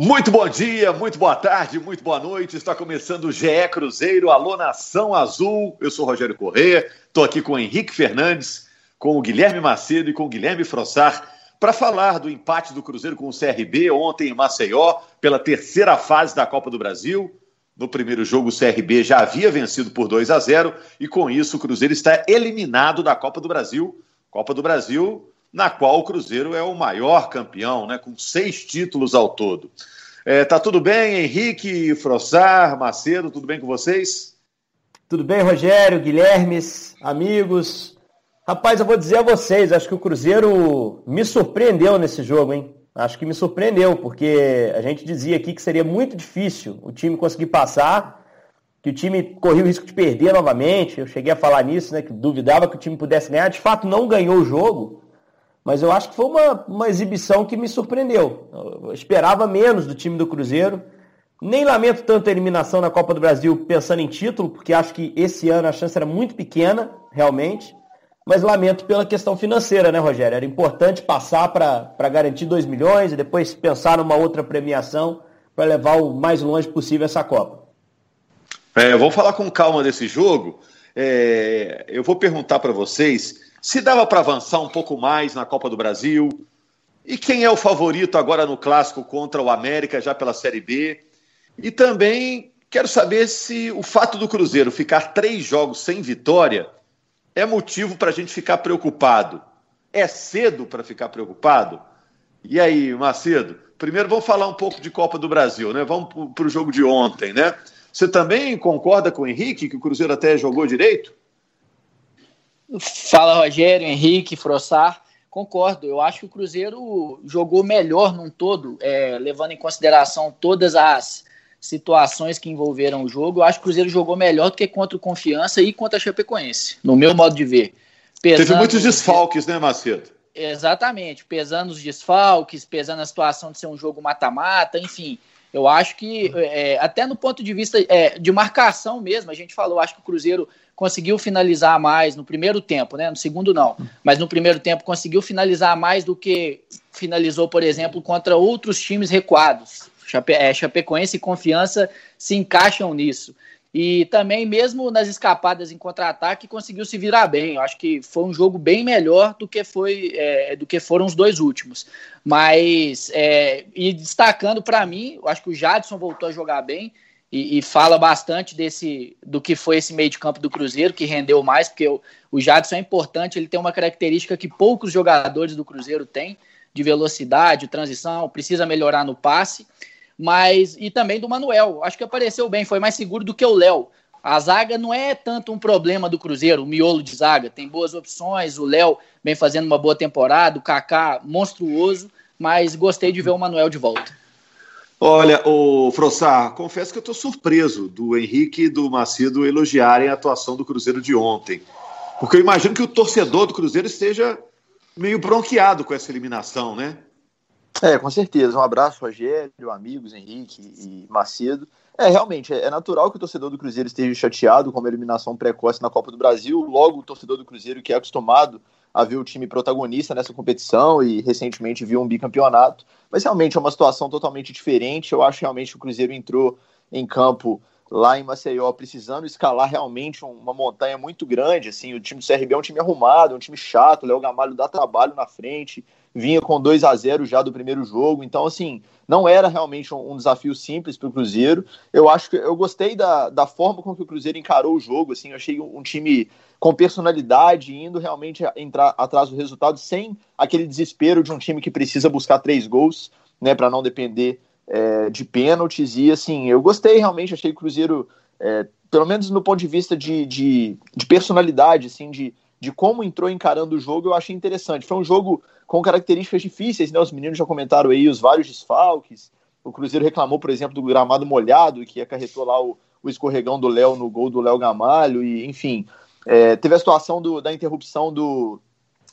Muito bom dia, muito boa tarde, muito boa noite. Está começando o GE Cruzeiro, Alô Nação Azul. Eu sou Rogério Corrêa, estou aqui com o Henrique Fernandes, com o Guilherme Macedo e com o Guilherme Frossar para falar do empate do Cruzeiro com o CRB ontem em Maceió, pela terceira fase da Copa do Brasil. No primeiro jogo, o CRB já havia vencido por 2 a 0 e com isso o Cruzeiro está eliminado da Copa do Brasil. Copa do Brasil na qual o Cruzeiro é o maior campeão, né, com seis títulos ao todo. É, tá tudo bem, Henrique, Frossar, Macedo, tudo bem com vocês? Tudo bem, Rogério, Guilhermes, amigos. Rapaz, eu vou dizer a vocês, acho que o Cruzeiro me surpreendeu nesse jogo, hein? Acho que me surpreendeu, porque a gente dizia aqui que seria muito difícil o time conseguir passar, que o time corria o risco de perder novamente. Eu cheguei a falar nisso, né? Que duvidava que o time pudesse ganhar. De fato, não ganhou o jogo, mas eu acho que foi uma, uma exibição que me surpreendeu. Eu esperava menos do time do Cruzeiro. Nem lamento tanto a eliminação na Copa do Brasil pensando em título, porque acho que esse ano a chance era muito pequena, realmente. Mas lamento pela questão financeira, né, Rogério? Era importante passar para garantir 2 milhões e depois pensar numa outra premiação para levar o mais longe possível essa Copa. É, vamos falar com calma desse jogo. É, eu vou perguntar para vocês se dava para avançar um pouco mais na Copa do Brasil. E quem é o favorito agora no clássico contra o América, já pela Série B? E também quero saber se o fato do Cruzeiro ficar três jogos sem vitória é motivo para a gente ficar preocupado. É cedo para ficar preocupado? E aí, Macedo? Primeiro vamos falar um pouco de Copa do Brasil, né? Vamos para o jogo de ontem, né? Você também concorda com o Henrique que o Cruzeiro até jogou direito? Fala Rogério, Henrique, Frossar. Concordo, eu acho que o Cruzeiro jogou melhor num todo, é, levando em consideração todas as situações que envolveram o jogo. Eu acho que o Cruzeiro jogou melhor do que contra o Confiança e contra a Chapecoense, no meu modo de ver. Pesando Teve muitos desfalques, né, Macedo? Exatamente, pesando os desfalques, pesando a situação de ser um jogo mata-mata, enfim. Eu acho que, é, até no ponto de vista é, de marcação mesmo, a gente falou, acho que o Cruzeiro conseguiu finalizar mais no primeiro tempo, né? No segundo não, mas no primeiro tempo conseguiu finalizar mais do que finalizou, por exemplo, contra outros times recuados. Chape, é, Chapecoense e Confiança se encaixam nisso. E também, mesmo nas escapadas em contra-ataque, conseguiu se virar bem. Eu acho que foi um jogo bem melhor do que, foi, é, do que foram os dois últimos. Mas, é, e destacando para mim, eu acho que o Jadson voltou a jogar bem e, e, fala bastante desse do que foi esse meio de campo do Cruzeiro, que rendeu mais, porque o, o Jadson é importante, ele tem uma característica que poucos jogadores do Cruzeiro têm, de velocidade, transição, precisa melhorar no passe, mas e também do Manuel, acho que apareceu bem, foi mais seguro do que o Léo. A zaga não é tanto um problema do Cruzeiro, o miolo de zaga, tem boas opções, o Léo vem fazendo uma boa temporada, o Kaká monstruoso, mas gostei de ver o Manuel de volta. Olha, o Frossar, confesso que eu estou surpreso do Henrique e do Macedo elogiarem a atuação do Cruzeiro de ontem. Porque eu imagino que o torcedor do Cruzeiro esteja meio bronqueado com essa eliminação, né? É, com certeza. Um abraço, Rogério, amigos, Henrique e Macedo. É, realmente, é natural que o torcedor do Cruzeiro esteja chateado com a eliminação precoce na Copa do Brasil. Logo, o torcedor do Cruzeiro, que é acostumado a ver o time protagonista nessa competição e recentemente viu um bicampeonato. Mas realmente é uma situação totalmente diferente. Eu acho realmente que o Cruzeiro entrou em campo lá em Maceió precisando escalar realmente uma montanha muito grande. Assim, o time do CRB é um time arrumado, é um time chato. O Léo Gamalho dá trabalho na frente, vinha com 2 a 0 já do primeiro jogo. Então, assim, não era realmente um, um desafio simples para o Cruzeiro. Eu acho que eu gostei da, da forma com que o Cruzeiro encarou o jogo. Assim, eu achei um, um time com personalidade, indo realmente entrar atrás do resultado sem aquele desespero de um time que precisa buscar três gols, né, para não depender é, de pênaltis. E assim, eu gostei realmente, achei o Cruzeiro, é, pelo menos no ponto de vista de, de, de, personalidade, assim, de, de como entrou encarando o jogo, eu achei interessante. Foi um jogo com características difíceis, né? Os meninos já comentaram aí os vários desfalques. O Cruzeiro reclamou, por exemplo, do gramado molhado, que acarretou lá o, o escorregão do Léo no gol do Léo Gamalho, e enfim. É, teve a situação do, da interrupção do,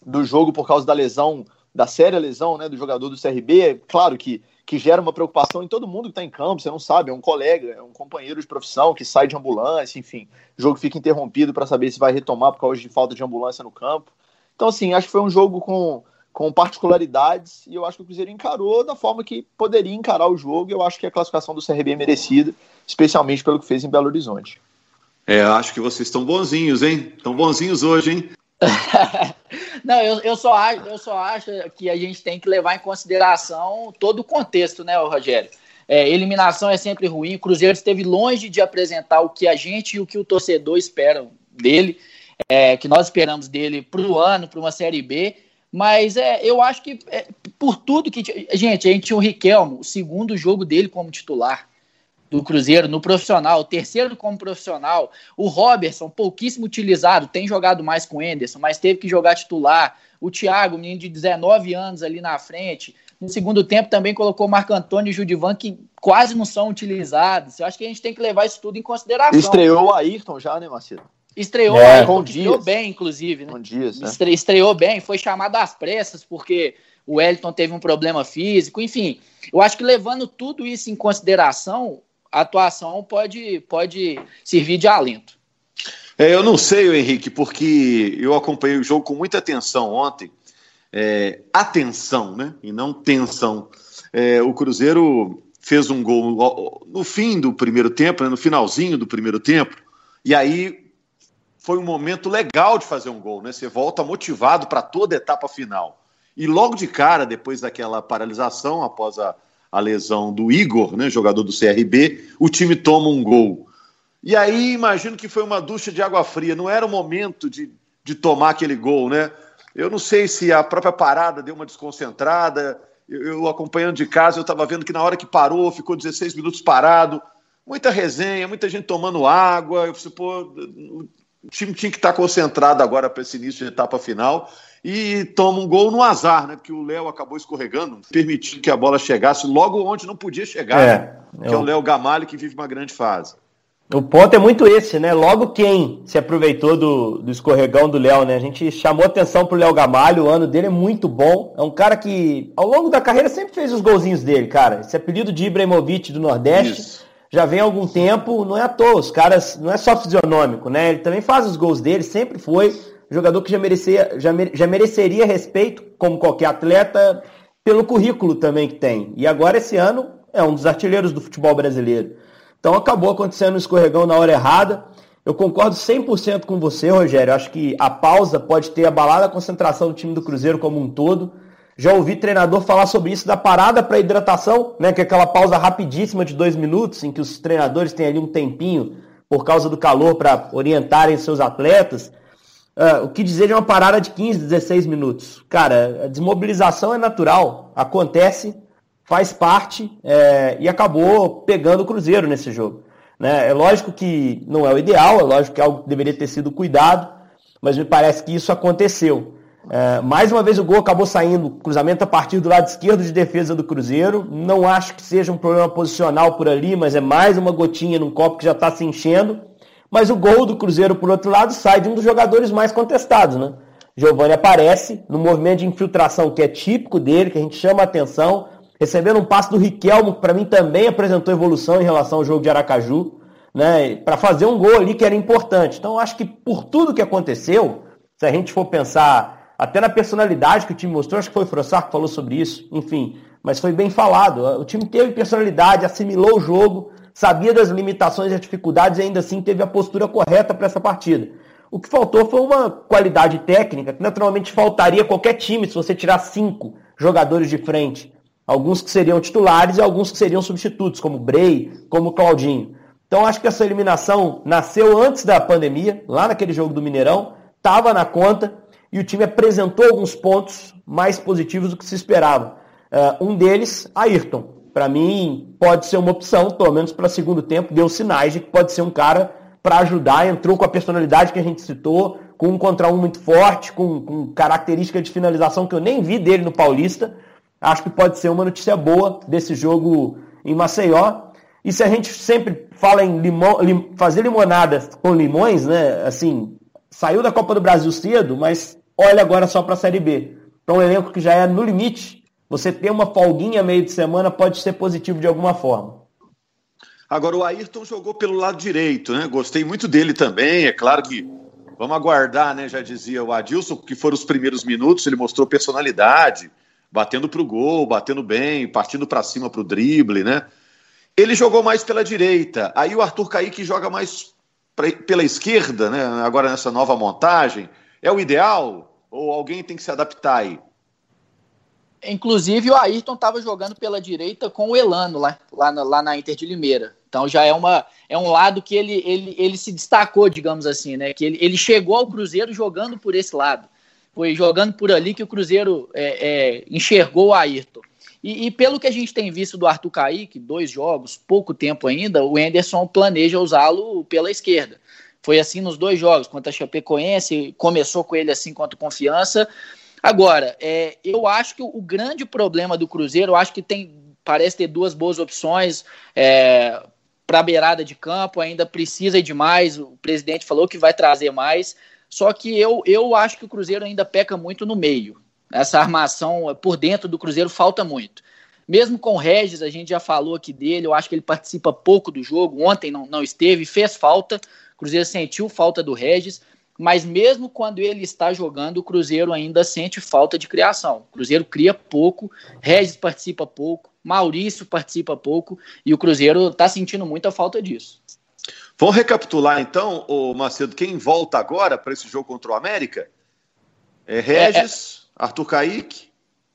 do jogo por causa da lesão, da séria lesão né, do jogador do CRB. Claro que, que gera uma preocupação em todo mundo que está em campo, você não sabe, é um colega, é um companheiro de profissão que sai de ambulância, enfim. O jogo fica interrompido para saber se vai retomar por causa de falta de ambulância no campo. Então, assim, acho que foi um jogo com, com particularidades, e eu acho que o Cruzeiro encarou da forma que poderia encarar o jogo, e eu acho que a classificação do CRB é merecida, especialmente pelo que fez em Belo Horizonte. É, acho que vocês estão bonzinhos, hein? Estão bonzinhos hoje, hein? Não, eu, eu, só acho, eu só acho que a gente tem que levar em consideração todo o contexto, né, Rogério? É, eliminação é sempre ruim. O Cruzeiro esteve longe de apresentar o que a gente e o que o torcedor esperam dele, é, que nós esperamos dele para o ano, para uma Série B. Mas é, eu acho que é, por tudo que. Gente, a gente tinha o Riquelmo, o segundo jogo dele como titular do Cruzeiro no profissional, o terceiro como profissional. O Robertson, pouquíssimo utilizado, tem jogado mais com o Enderson, mas teve que jogar titular. O Thiago, menino de 19 anos ali na frente. No segundo tempo também colocou o Marco Antônio e o Judivan, que quase não são utilizados. Eu acho que a gente tem que levar isso tudo em consideração. Estreou o Ayrton já, né, Marcelo? Estreou, é, com estreou bem, inclusive. Né? Com dias, né? Estre, estreou bem, foi chamado às pressas, porque o Wellington teve um problema físico, enfim. Eu acho que levando tudo isso em consideração, atuação pode, pode servir de alento. É, eu não sei, Henrique, porque eu acompanhei o jogo com muita atenção ontem. É, atenção, né? E não tensão. É, o Cruzeiro fez um gol no fim do primeiro tempo, né, no finalzinho do primeiro tempo, e aí foi um momento legal de fazer um gol, né? Você volta motivado para toda a etapa final. E logo de cara, depois daquela paralisação, após a, a lesão do Igor, né, jogador do CRB, o time toma um gol. E aí imagino que foi uma ducha de água fria, não era o momento de, de tomar aquele gol, né? Eu não sei se a própria parada deu uma desconcentrada. Eu, eu acompanhando de casa, eu estava vendo que na hora que parou, ficou 16 minutos parado. Muita resenha, muita gente tomando água. Eu falei, pô, o time tinha que estar concentrado agora para esse início de etapa final e toma um gol no azar, né? Porque o Léo acabou escorregando, permitindo que a bola chegasse logo onde não podia chegar, é, né? que é o Léo Gamalho que vive uma grande fase. O ponto é muito esse, né? Logo quem se aproveitou do, do escorregão do Léo, né? A gente chamou atenção pro Léo Gamalho, o ano dele é muito bom. É um cara que, ao longo da carreira, sempre fez os golzinhos dele, cara. Esse apelido de Ibrahimovic do Nordeste. Isso já vem há algum tempo, não é à toa, os caras, não é só fisionômico, né? Ele também faz os gols dele, sempre foi jogador que já, merecia, já, já mereceria respeito, como qualquer atleta, pelo currículo também que tem. E agora, esse ano, é um dos artilheiros do futebol brasileiro. Então acabou acontecendo um escorregão na hora errada. Eu concordo 100% com você, Rogério. Acho que a pausa pode ter abalado a concentração do time do Cruzeiro como um todo. Já ouvi treinador falar sobre isso da parada para hidratação, né? Que é aquela pausa rapidíssima de dois minutos, em que os treinadores têm ali um tempinho por causa do calor para orientarem seus atletas. Uh, o que dizer de uma parada de 15, 16 minutos? Cara, a desmobilização é natural, acontece, faz parte é, e acabou pegando o Cruzeiro nesse jogo. Né? É lógico que não é o ideal, é lógico que algo deveria ter sido cuidado, mas me parece que isso aconteceu. É, mais uma vez o gol acabou saindo, cruzamento a partir do lado esquerdo de defesa do Cruzeiro. Não acho que seja um problema posicional por ali, mas é mais uma gotinha num copo que já está se enchendo. Mas o gol do Cruzeiro, por outro lado, sai de um dos jogadores mais contestados, né? Giovanni aparece no movimento de infiltração que é típico dele, que a gente chama a atenção, recebendo um passe do Riquelmo, que para mim também apresentou evolução em relação ao jogo de Aracaju, né? Para fazer um gol ali que era importante. Então acho que por tudo que aconteceu, se a gente for pensar até na personalidade que o time mostrou, acho que foi o Frossar que falou sobre isso, enfim, mas foi bem falado. O time teve personalidade, assimilou o jogo, sabia das limitações e dificuldades e ainda assim teve a postura correta para essa partida. O que faltou foi uma qualidade técnica que naturalmente faltaria qualquer time se você tirar cinco jogadores de frente. Alguns que seriam titulares e alguns que seriam substitutos, como Bray, como Claudinho. Então acho que essa eliminação nasceu antes da pandemia, lá naquele jogo do Mineirão, estava na conta e o time apresentou alguns pontos mais positivos do que se esperava. Uh, um deles, Ayrton. Para mim, pode ser uma opção, pelo menos para segundo tempo, deu sinais de que pode ser um cara para ajudar, entrou com a personalidade que a gente citou, com um contra um muito forte, com, com característica de finalização que eu nem vi dele no Paulista. Acho que pode ser uma notícia boa desse jogo em Maceió. E se a gente sempre fala em limão, lim, fazer limonada com limões, né? Assim, saiu da Copa do Brasil cedo, mas olha agora só para a Série B. Para um elenco que já é no limite, você ter uma folguinha meio de semana pode ser positivo de alguma forma. Agora, o Ayrton jogou pelo lado direito, né? Gostei muito dele também. É claro que Vamos aguardar, né? Já dizia o Adilson, que foram os primeiros minutos, ele mostrou personalidade, batendo para o gol, batendo bem, partindo para cima para o drible, né? Ele jogou mais pela direita. Aí o Arthur Caíque joga mais pra, pela esquerda, né? Agora nessa nova montagem. É o ideal? Ou alguém tem que se adaptar aí? Inclusive, o Ayrton estava jogando pela direita com o Elano lá, lá, na, lá na Inter de Limeira. Então já é, uma, é um lado que ele, ele, ele se destacou, digamos assim, né? Que ele, ele chegou ao Cruzeiro jogando por esse lado. Foi jogando por ali que o Cruzeiro é, é, enxergou o Ayrton. E, e, pelo que a gente tem visto do Arthur Kaique, dois jogos, pouco tempo ainda, o Enderson planeja usá-lo pela esquerda. Foi assim nos dois jogos, contra a Chapecoense, começou com ele assim contra Confiança, Agora, é, eu acho que o grande problema do Cruzeiro, eu acho que tem parece ter duas boas opções é, para a beirada de campo, ainda precisa de mais. O presidente falou que vai trazer mais. Só que eu, eu acho que o Cruzeiro ainda peca muito no meio. Essa armação por dentro do Cruzeiro falta muito. Mesmo com o Regis, a gente já falou aqui dele, eu acho que ele participa pouco do jogo. Ontem não, não esteve, fez falta. O Cruzeiro sentiu falta do Regis mas mesmo quando ele está jogando, o Cruzeiro ainda sente falta de criação. O Cruzeiro cria pouco, Regis participa pouco, Maurício participa pouco, e o Cruzeiro está sentindo muita falta disso. Vamos recapitular então, o Macedo, quem volta agora para esse jogo contra o América? É Regis, é, é... Arthur Caíque.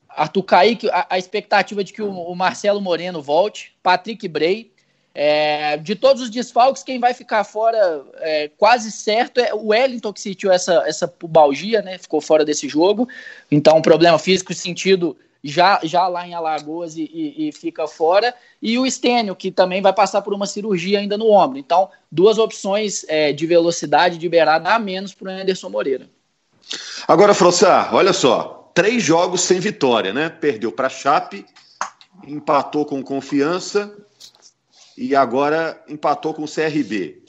Arthur Caíque, a, a expectativa de que o, o Marcelo Moreno volte, Patrick Bray, é, de todos os desfalques, quem vai ficar fora é, quase certo é o Wellington que sentiu essa, essa pubalgia, né? Ficou fora desse jogo. Então, um problema físico sentido já, já lá em Alagoas e, e, e, fica fora. E o Stênio, que também vai passar por uma cirurgia ainda no ombro. Então, duas opções é, de velocidade de beirada a menos para o Anderson Moreira. Agora, Frossar, olha só. Três jogos sem vitória, né? Perdeu para Chape, empatou com confiança e agora empatou com o CRB.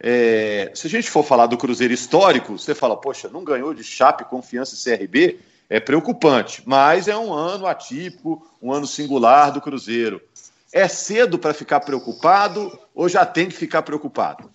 É, se a gente for falar do Cruzeiro histórico, você fala, poxa, não ganhou de Chape, Confiança e CRB, é preocupante, mas é um ano atípico, um ano singular do Cruzeiro. É cedo para ficar preocupado ou já tem que ficar preocupado?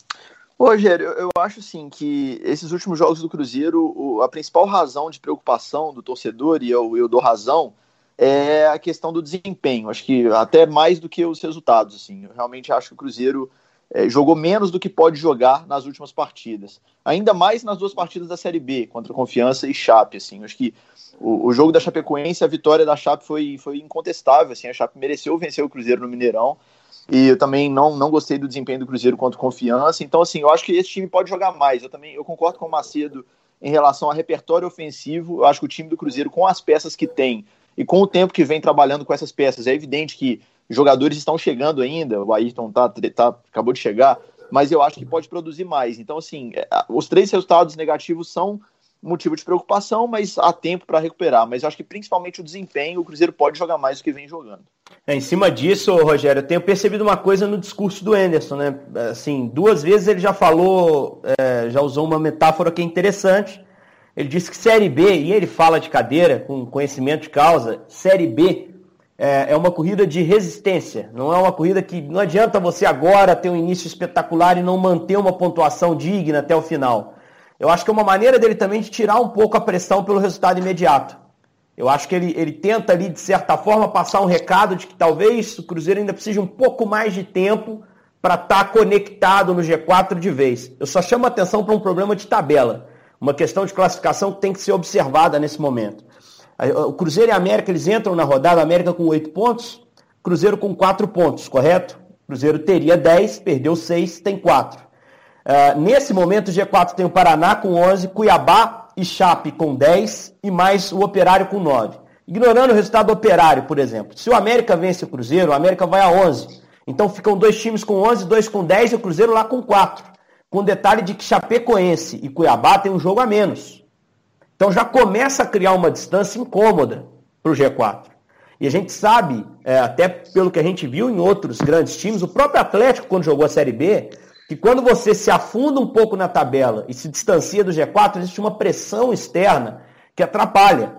Rogério, eu acho sim que esses últimos jogos do Cruzeiro, a principal razão de preocupação do torcedor, e eu, eu dou razão, é a questão do desempenho. Acho que até mais do que os resultados. Assim. Eu realmente acho que o Cruzeiro é, jogou menos do que pode jogar nas últimas partidas. Ainda mais nas duas partidas da Série B, contra Confiança e Chape. Assim. Acho que o, o jogo da Chapecoense, a vitória da Chape foi, foi incontestável. Assim. A Chape mereceu vencer o Cruzeiro no Mineirão. E eu também não, não gostei do desempenho do Cruzeiro contra Confiança. Então, assim, eu acho que esse time pode jogar mais. Eu também eu concordo com o Macedo em relação ao repertório ofensivo. Eu acho que o time do Cruzeiro, com as peças que tem, e com o tempo que vem trabalhando com essas peças, é evidente que jogadores estão chegando ainda, o Ayrton tá, tá, acabou de chegar, mas eu acho que pode produzir mais. Então, assim, é, os três resultados negativos são motivo de preocupação, mas há tempo para recuperar. Mas eu acho que principalmente o desempenho, o Cruzeiro pode jogar mais do que vem jogando. É, em cima disso, Rogério, eu tenho percebido uma coisa no discurso do Anderson, né? Assim, duas vezes ele já falou, é, já usou uma metáfora que é interessante, ele disse que Série B, e ele fala de cadeira, com conhecimento de causa, Série B é, é uma corrida de resistência. Não é uma corrida que não adianta você agora ter um início espetacular e não manter uma pontuação digna até o final. Eu acho que é uma maneira dele também de tirar um pouco a pressão pelo resultado imediato. Eu acho que ele, ele tenta ali, de certa forma, passar um recado de que talvez o Cruzeiro ainda precise um pouco mais de tempo para estar tá conectado no G4 de vez. Eu só chamo a atenção para um problema de tabela uma questão de classificação que tem que ser observada nesse momento. O Cruzeiro e a América, eles entram na rodada, América com oito pontos, Cruzeiro com quatro pontos, correto? Cruzeiro teria 10, perdeu 6, tem 4. Uh, ah, nesse momento, o G4 tem o Paraná com 11, Cuiabá e Chape com 10 e mais o Operário com 9. Ignorando o resultado do Operário, por exemplo. Se o América vence o Cruzeiro, o América vai a 11. Então ficam dois times com 11, dois com 10 e o Cruzeiro lá com 4 com detalhe de que Chapecoense e Cuiabá têm um jogo a menos. Então já começa a criar uma distância incômoda para o G4. E a gente sabe, é, até pelo que a gente viu em outros grandes times, o próprio Atlético, quando jogou a Série B, que quando você se afunda um pouco na tabela e se distancia do G4, existe uma pressão externa que atrapalha.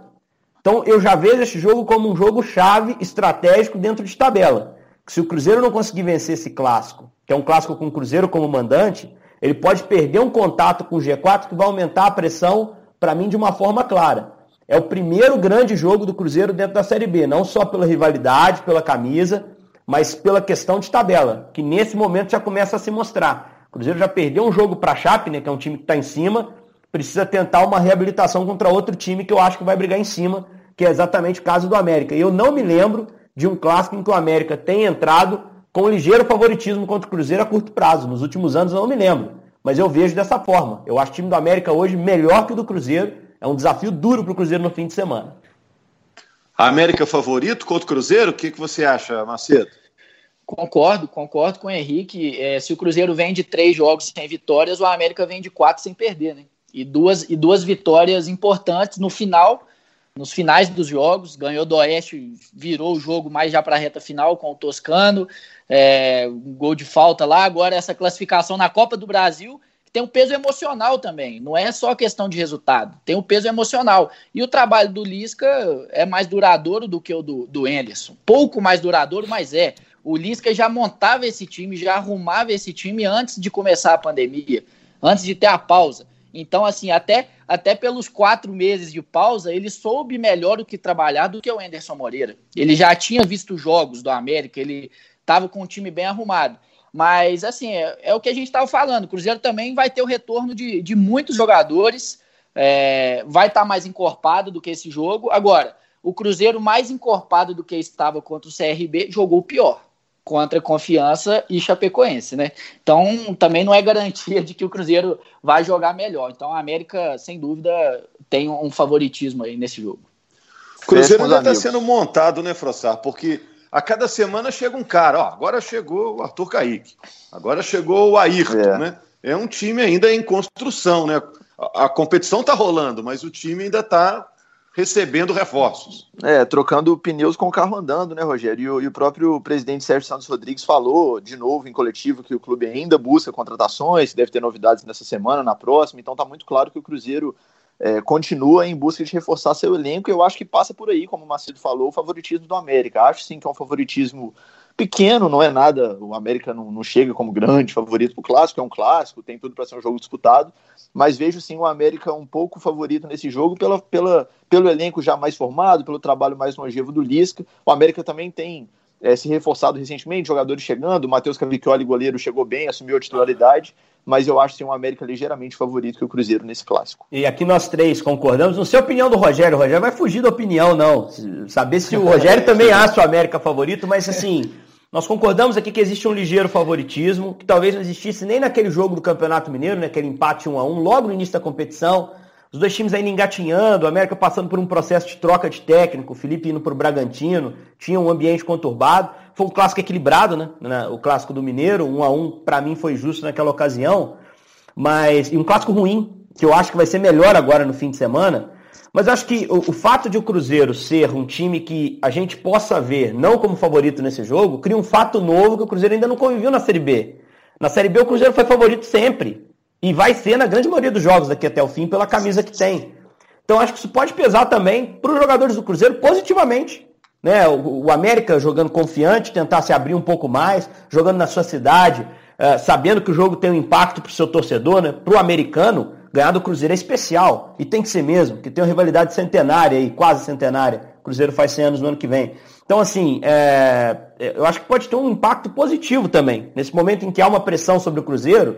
Então eu já vejo esse jogo como um jogo chave estratégico dentro de tabela. Que se o Cruzeiro não conseguir vencer esse clássico, que é um clássico com o Cruzeiro como mandante, Ele pode perder um contato com o G4 que vai aumentar a pressão, para mim, de uma forma clara. É o primeiro grande jogo do Cruzeiro dentro da Série B, não só pela rivalidade, pela camisa, mas pela questão de tabela, que nesse momento já começa a se mostrar. O Cruzeiro já perdeu um jogo para a Chape, né, que é um time que está em cima, precisa tentar uma reabilitação contra outro time que eu acho que vai brigar em cima, que é exatamente o caso do América. E eu não me lembro de um clássico em que o América tenha entrado com ligeiro favoritismo contra o Cruzeiro a curto prazo. Nos últimos anos eu não me lembro, mas eu vejo dessa forma. Eu acho o time do América hoje melhor que o do Cruzeiro. É um desafio duro para o Cruzeiro no fim de semana. A América favorito contra o Cruzeiro? O que, que você acha, Macedo? Concordo, concordo com o Henrique. É, se o Cruzeiro vem de três jogos sem vitórias, o América vem de quatro sem perder, né? E duas, e duas vitórias importantes no final nos finais dos jogos, ganhou do Oeste, virou o jogo mais já para a reta final com o Toscano, é, um gol de falta lá. Agora, essa classificação na Copa do Brasil tem um peso emocional também, não é só questão de resultado, tem um peso emocional. E o trabalho do Lisca é mais duradouro do que o do, do Anderson, pouco mais duradouro, mas é. O Lisca já montava esse time, já arrumava esse time antes de começar a pandemia, antes de ter a pausa. Então, assim, até, até pelos quatro meses de pausa, ele soube melhor o que trabalhar do que o Anderson Moreira. Ele já tinha visto jogos do América, ele estava com um time bem arrumado. Mas, assim, é, é o que a gente estava falando. O Cruzeiro também vai ter o retorno de, de muitos jogadores, é, vai estar tá mais encorpado do que esse jogo. Agora, o Cruzeiro mais encorpado do que estava contra o CRB jogou pior contra Confiança e Chapecoense, né? Então também não é garantia de que o Cruzeiro vai jogar melhor. Então a América, sem dúvida, tem um favoritismo aí nesse jogo. O Cruzeiro ainda está sendo montado, né, Frossar? Porque a cada semana chega um cara, ó, agora chegou o Arthur Kaique, agora chegou o Ayrton, é. né? É um time ainda em construção, né? A, a competição está rolando, mas o time ainda está recebendo reforços. É, trocando pneus com o carro andando, né, Rogério? E o, e o, próprio presidente Sérgio Santos Rodrigues falou de novo em coletivo que o clube ainda busca contratações, deve ter novidades nessa semana, na próxima, então tá muito claro que o Cruzeiro é, continua em busca de reforçar seu elenco e eu acho que passa por aí, como o Macedo falou, o favoritismo do América. Acho sim que é um favoritismo pequeno, não é nada. O América não, não chega como grande favorito para o clássico, é um clássico, tem tudo para ser um jogo disputado, mas vejo sim o América um pouco favorito nesse jogo pela, pela, pelo elenco já mais formado, pelo trabalho mais longevo do Lisca. O América também tem é, se reforçado recentemente, jogadores chegando, o Matheus Cavicchioli, goleiro, chegou bem, assumiu a titularidade, mas eu acho sim o América ligeiramente favorito que o Cruzeiro nesse clássico. E aqui nós três concordamos. Não sei a opinião do Rogério, o Rogério vai fugir da opinião, não. Saber se o Rogério também acha o América favorito, mas assim, nós concordamos aqui que existe um ligeiro favoritismo, que talvez não existisse nem naquele jogo do Campeonato Mineiro, naquele né, empate 1 a 1 logo no início da competição. Os dois times ainda engatinhando, o América passando por um processo de troca de técnico, o Felipe indo para o Bragantino, tinha um ambiente conturbado. Foi um clássico equilibrado, né? O clássico do Mineiro, 1 a 1 para mim foi justo naquela ocasião, mas e um clássico ruim, que eu acho que vai ser melhor agora no fim de semana. Mas acho que o, o, fato de o Cruzeiro ser um time que a gente possa ver não como favorito nesse jogo, cria um fato novo que o Cruzeiro ainda não conviveu na Série B. Na Série B o Cruzeiro foi favorito sempre. E vai ser na grande maioria dos jogos daqui até o fim pela camisa que tem. Então acho que isso pode pesar também para os jogadores do Cruzeiro positivamente. Né? O, o, América jogando confiante, tentar se abrir um pouco mais, jogando na sua cidade, uh, sabendo que o jogo tem um impacto para o seu torcedor, né? para o americano ganhar do Cruzeiro é especial, e tem que ser mesmo, que tem uma rivalidade centenária aí, quase centenária. O Cruzeiro faz 100 anos no ano que vem. Então, assim, é, eu acho que pode ter um impacto positivo também. Nesse momento em que há uma pressão sobre o Cruzeiro,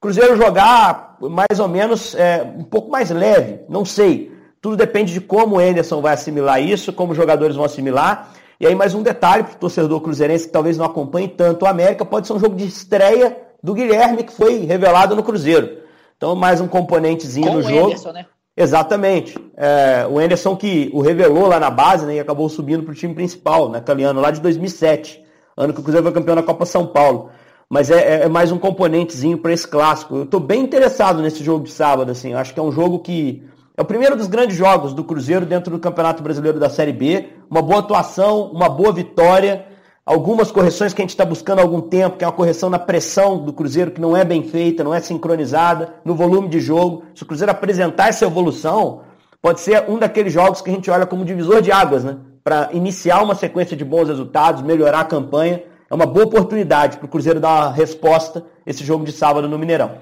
Cruzeiro jogar mais ou menos é, um pouco mais leve, não sei. Tudo depende de como o Anderson vai assimilar isso, como os jogadores vão assimilar. E aí, mais um detalhe para o torcedor cruzeirense que talvez não acompanhe tanto o América, pode ser um jogo de estreia do Guilherme, que foi revelado no Cruzeiro. Então, mais um componentezinho Com no jogo. Anderson, né? Exatamente. É, o Anderson que o revelou lá na base né, e acabou subindo para o time principal, naquele ano lá de 2007, ano que o Cruzeiro foi campeão da Copa São Paulo. Mas é, é, é mais um componentezinho para esse clássico. Eu estou bem interessado nesse jogo de sábado. Assim. acho que é um jogo que é o primeiro dos grandes jogos do Cruzeiro dentro do Campeonato Brasileiro da Série B. Uma boa atuação, uma boa vitória algumas correções que a gente está buscando há algum tempo, que é uma correção na pressão do Cruzeiro, que não é bem feita, não é sincronizada, no volume de jogo. Se o Cruzeiro apresentar essa evolução, pode ser um daqueles jogos que a gente olha como divisor de águas, né? Para iniciar uma sequência de bons resultados, melhorar a campanha. É uma boa oportunidade para o Cruzeiro dar uma resposta esse jogo de sábado no Mineirão.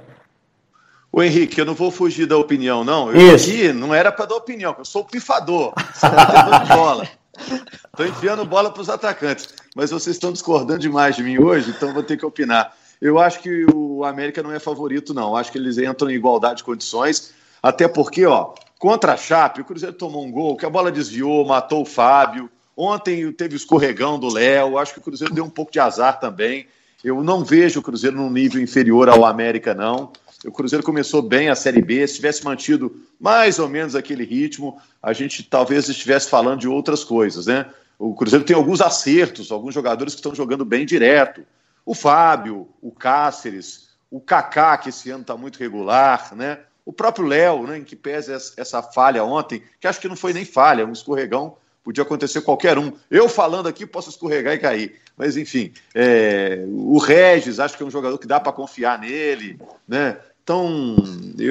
Ô Henrique, eu não vou fugir da opinião, não. Eu Isso. aqui não era para dar opinião, eu sou pifador. Você tá bola. Estou enfiando bola para os atacantes. Mas vocês estão discordando demais de mim hoje, então vou ter que opinar. Eu acho que o América não é favorito, não. Acho que eles entram em igualdade de condições. Até porque, ó, contra a Chape, o Cruzeiro tomou um gol, que a bola desviou, matou o Fábio. Ontem teve o escorregão do Léo. Acho que o Cruzeiro deu um pouco de azar também. Eu não vejo o Cruzeiro num nível inferior ao América, não. O Cruzeiro começou bem a Série B. Se tivesse mantido mais ou menos aquele ritmo, a gente talvez estivesse falando de outras coisas, né? O Cruzeiro tem alguns acertos, alguns jogadores que estão jogando bem direto. O Fábio, o Cáceres, o Kaká, que esse ano está muito regular, né? O próprio Léo, né, em que pesa essa falha ontem, que acho que não foi nem falha, um escorregão, podia acontecer qualquer um. Eu falando aqui posso escorregar e cair. Mas, enfim, é, o Regis, acho que é um jogador que dá para confiar nele, né? Então,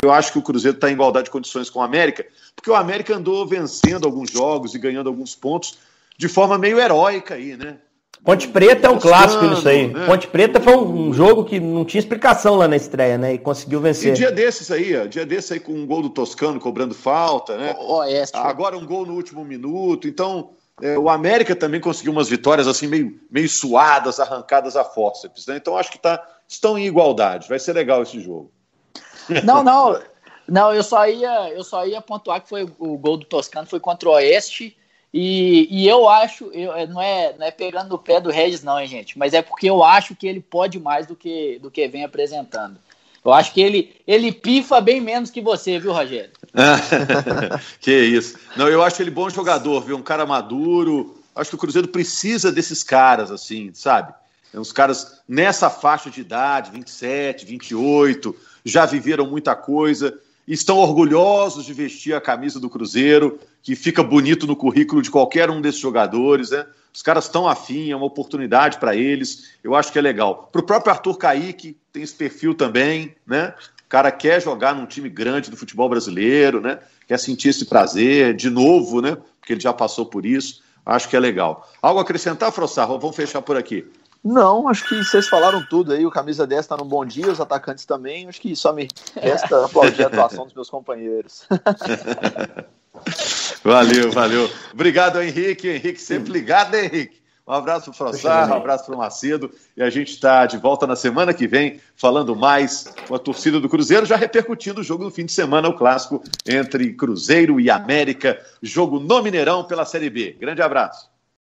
eu acho que o Cruzeiro está em igualdade de condições com o América, porque o América andou vencendo alguns jogos e ganhando alguns pontos de forma meio heróica aí, né? Ponte Preta é um clássico nisso aí. Né? Ponte Preta foi um jogo que não tinha explicação lá na estreia, né? E conseguiu vencer. E dia desses aí, ó, dia desses aí com um gol do Toscano cobrando falta, né? O, Oeste. Agora um gol no último minuto. Então, é, o América também conseguiu umas vitórias assim meio, meio suadas, arrancadas a fórceps, né? Então acho que tá, estão em igualdade. Vai ser legal esse jogo. Não, não. Não, eu só ia, eu só ia pontuar que foi o gol do Toscano foi contra o Oeste. E, e eu acho, eu, é, não, é, não é pegando no pé do Regis, não, hein, gente? Mas é porque eu acho que ele pode mais do que, do que vem apresentando. Eu acho que ele, ele pifa bem menos que você, viu, Rogério? que isso. Não, eu acho ele bom jogador, viu? Um cara maduro. Acho que o Cruzeiro precisa desses caras, assim, sabe? É uns caras nessa faixa de idade, 27, 28, já viveram muita coisa, estão orgulhosos de vestir a camisa do Cruzeiro, que fica bonito no currículo de qualquer um desses jogadores, né? Os caras estão afim, é uma oportunidade para eles, eu acho que é legal. Para o próprio Arthur Caíque, tem esse perfil também, né? O cara quer jogar num time grande do futebol brasileiro, né? Quer sentir esse prazer de novo, né? Porque ele já passou por isso. Acho que é legal. Algo a acrescentar, Frossar? Vamos fechar por aqui. Não, acho que vocês falaram tudo aí. O camisa 10 está num bom dia, os atacantes também. Acho que só me resta aplaudir a atuação dos meus companheiros. valeu, valeu. Obrigado, Henrique. Henrique, sempre ligado, né, Henrique? Um abraço para o Frossar, um abraço para o Macedo. E a gente está de volta na semana que vem, falando mais com a torcida do Cruzeiro, já repercutindo o jogo do fim de semana, o clássico entre Cruzeiro e América, jogo no Mineirão pela Série B. Grande abraço.